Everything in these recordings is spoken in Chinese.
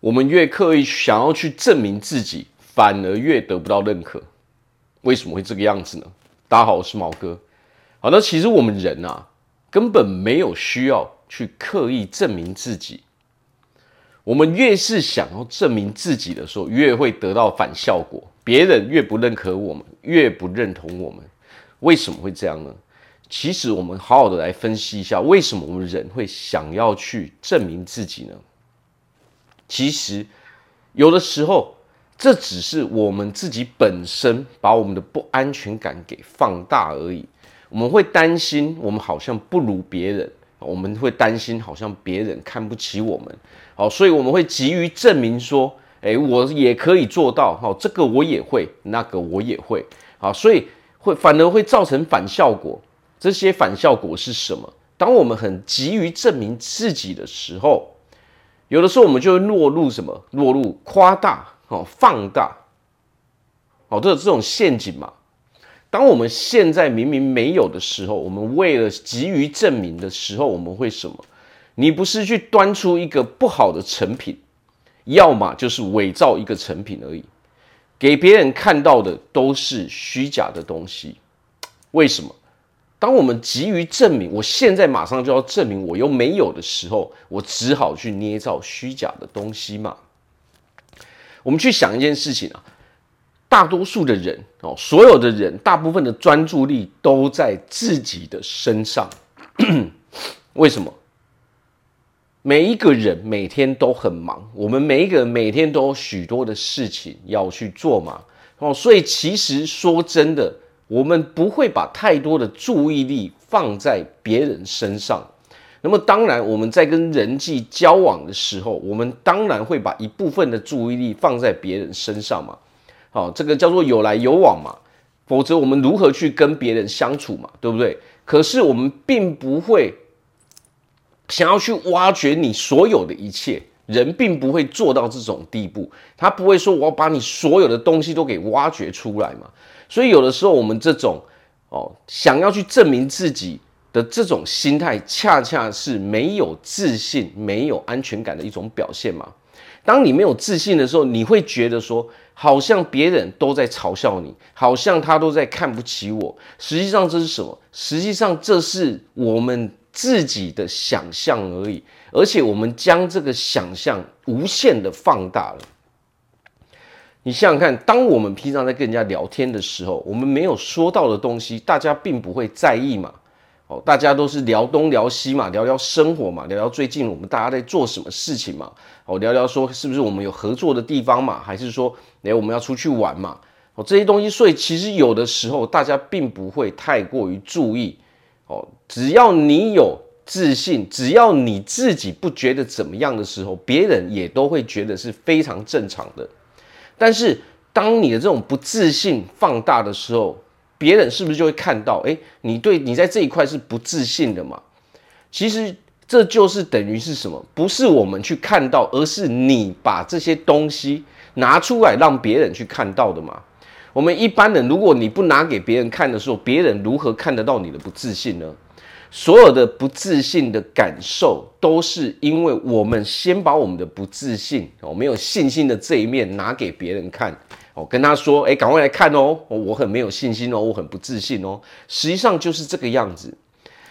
我们越刻意想要去证明自己，反而越得不到认可。为什么会这个样子呢？大家好，我是毛哥。好，那其实我们人啊，根本没有需要去刻意证明自己。我们越是想要证明自己的时候，越会得到反效果。别人越不认可我们，越不认同我们。为什么会这样呢？其实，我们好好的来分析一下，为什么我们人会想要去证明自己呢？其实，有的时候。这只是我们自己本身把我们的不安全感给放大而已。我们会担心我们好像不如别人，我们会担心好像别人看不起我们。好，所以我们会急于证明说，哎，我也可以做到。好，这个我也会，那个我也会。好，所以会反而会造成反效果。这些反效果是什么？当我们很急于证明自己的时候，有的时候我们就会落入什么？落入夸大。哦，放大，哦，这这种陷阱嘛。当我们现在明明没有的时候，我们为了急于证明的时候，我们会什么？你不是去端出一个不好的成品，要么就是伪造一个成品而已，给别人看到的都是虚假的东西。为什么？当我们急于证明，我现在马上就要证明我又没有的时候，我只好去捏造虚假的东西嘛。我们去想一件事情啊，大多数的人哦，所有的人，大部分的专注力都在自己的身上。为什么？每一个人每天都很忙，我们每一个人每天都有许多的事情要去做嘛。哦，所以其实说真的，我们不会把太多的注意力放在别人身上。那么当然，我们在跟人际交往的时候，我们当然会把一部分的注意力放在别人身上嘛。好，这个叫做有来有往嘛。否则我们如何去跟别人相处嘛？对不对？可是我们并不会想要去挖掘你所有的一切，人并不会做到这种地步。他不会说我要把你所有的东西都给挖掘出来嘛。所以有的时候我们这种哦，想要去证明自己。的这种心态，恰恰是没有自信、没有安全感的一种表现嘛。当你没有自信的时候，你会觉得说，好像别人都在嘲笑你，好像他都在看不起我。实际上这是什么？实际上这是我们自己的想象而已，而且我们将这个想象无限的放大了。你想想看，当我们平常在跟人家聊天的时候，我们没有说到的东西，大家并不会在意嘛。哦，大家都是聊东聊西嘛，聊聊生活嘛，聊聊最近我们大家在做什么事情嘛。哦，聊聊说是不是我们有合作的地方嘛，还是说诶我们要出去玩嘛？哦，这些东西，所以其实有的时候大家并不会太过于注意。哦，只要你有自信，只要你自己不觉得怎么样的时候，别人也都会觉得是非常正常的。但是当你的这种不自信放大的时候，别人是不是就会看到？诶，你对你在这一块是不自信的嘛？其实这就是等于是什么？不是我们去看到，而是你把这些东西拿出来让别人去看到的嘛。我们一般人，如果你不拿给别人看的时候，别人如何看得到你的不自信呢？所有的不自信的感受，都是因为我们先把我们的不自信、我没有信心的这一面拿给别人看。哦，跟他说，哎，赶快来看哦，我很没有信心哦，我很不自信哦。实际上就是这个样子。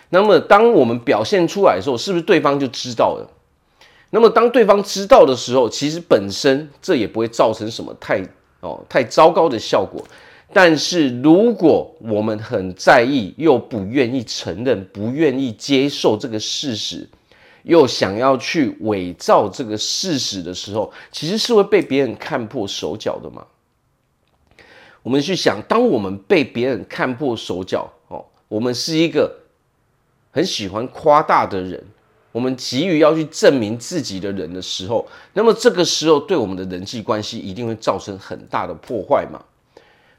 那么，当我们表现出来的时候，是不是对方就知道了？那么，当对方知道的时候，其实本身这也不会造成什么太哦太糟糕的效果。但是，如果我们很在意，又不愿意承认，不愿意接受这个事实，又想要去伪造这个事实的时候，其实是会被别人看破手脚的嘛。我们去想，当我们被别人看破手脚，哦，我们是一个很喜欢夸大的人，我们急于要去证明自己的人的时候，那么这个时候对我们的人际关系一定会造成很大的破坏嘛。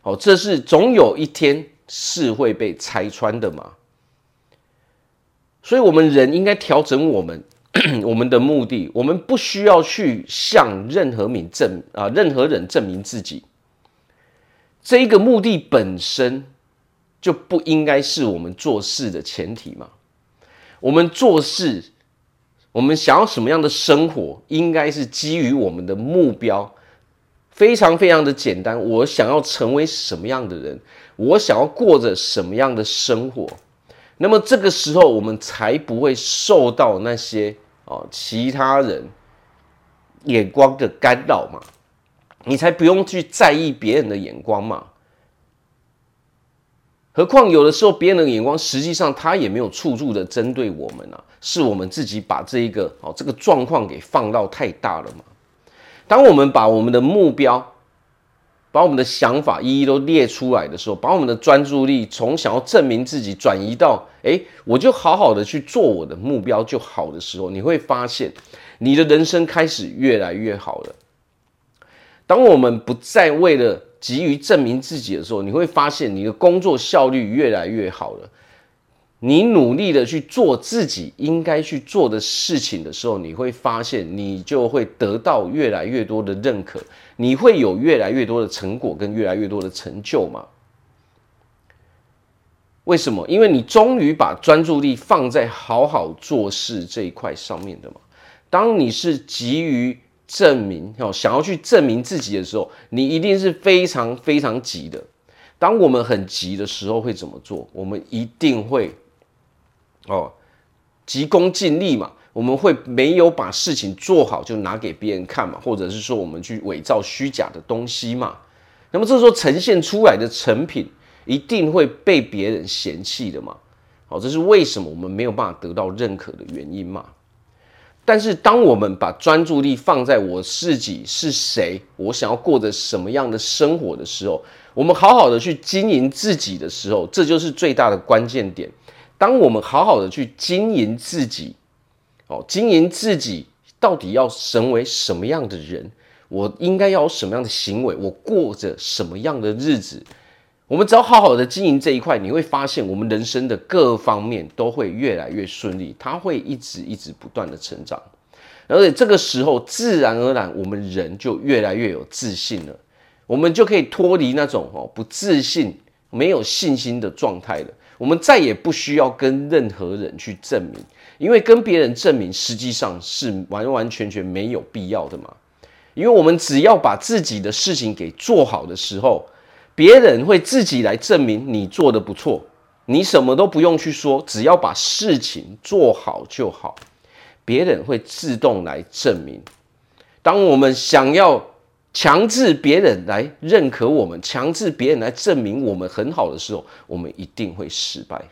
好，这是总有一天是会被拆穿的嘛。所以，我们人应该调整我们我们的目的，我们不需要去向任何名证啊，任何人证明自己。这一个目的本身就不应该是我们做事的前提嘛。我们做事我们想要什么样的生活，应该是基于我们的目标，非常非常的简单。我想要成为什么样的人，我想要过着什么样的生活，那么这个时候我们才不会受到那些哦其他人眼光的干扰嘛，你才不用去在意别人的眼光嘛。何况有的时候别人的眼光，实际上他也没有处处的针对我们啊，是我们自己把这一个哦这个状况给放到太大了嘛。当我们把我们的目标，把我们的想法一一都列出来的时候，把我们的专注力从想要证明自己转移到诶，我就好好的去做我的目标就好的时候，你会发现你的人生开始越来越好了。当我们不再为了急于证明自己的时候，你会发现你的工作效率越来越好了。你努力的去做自己应该去做的事情的时候，你会发现你就会得到越来越多的认可，你会有越来越多的成果跟越来越多的成就嘛？为什么？因为你终于把专注力放在好好做事这一块上面的嘛。当你是急于证明，哦，想要去证明自己的时候，你一定是非常非常急的。当我们很急的时候，会怎么做？我们一定会，哦，急功近利嘛。我们会没有把事情做好，就拿给别人看嘛，或者是说我们去伪造虚假的东西嘛。那么这时候呈现出来的成品，一定会被别人嫌弃的嘛。好，这是为什么我们没有办法得到认可的原因嘛。但是，当我们把专注力放在我自己是谁，我想要过着什么样的生活的时候，我们好好的去经营自己的时候，这就是最大的关键点。当我们好好的去经营自己，哦，经营自己到底要成为什么样的人？我应该要有什么样的行为？我过着什么样的日子？我们只要好好的经营这一块，你会发现我们人生的各方面都会越来越顺利，它会一直一直不断的成长，而且这个时候自然而然我们人就越来越有自信了，我们就可以脱离那种哦不自信、没有信心的状态了。我们再也不需要跟任何人去证明，因为跟别人证明实际上是完完全全没有必要的嘛，因为我们只要把自己的事情给做好的时候。别人会自己来证明你做的不错，你什么都不用去说，只要把事情做好就好。别人会自动来证明。当我们想要强制别人来认可我们，强制别人来证明我们很好的时候，我们一定会失败。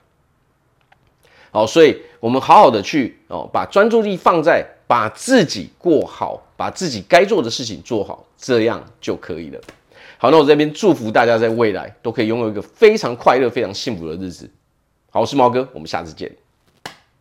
好，所以我们好好的去哦，把专注力放在把自己过好，把自己该做的事情做好，这样就可以了。好，那我这边祝福大家在未来都可以拥有一个非常快乐、非常幸福的日子。好，我是毛哥，我们下次见。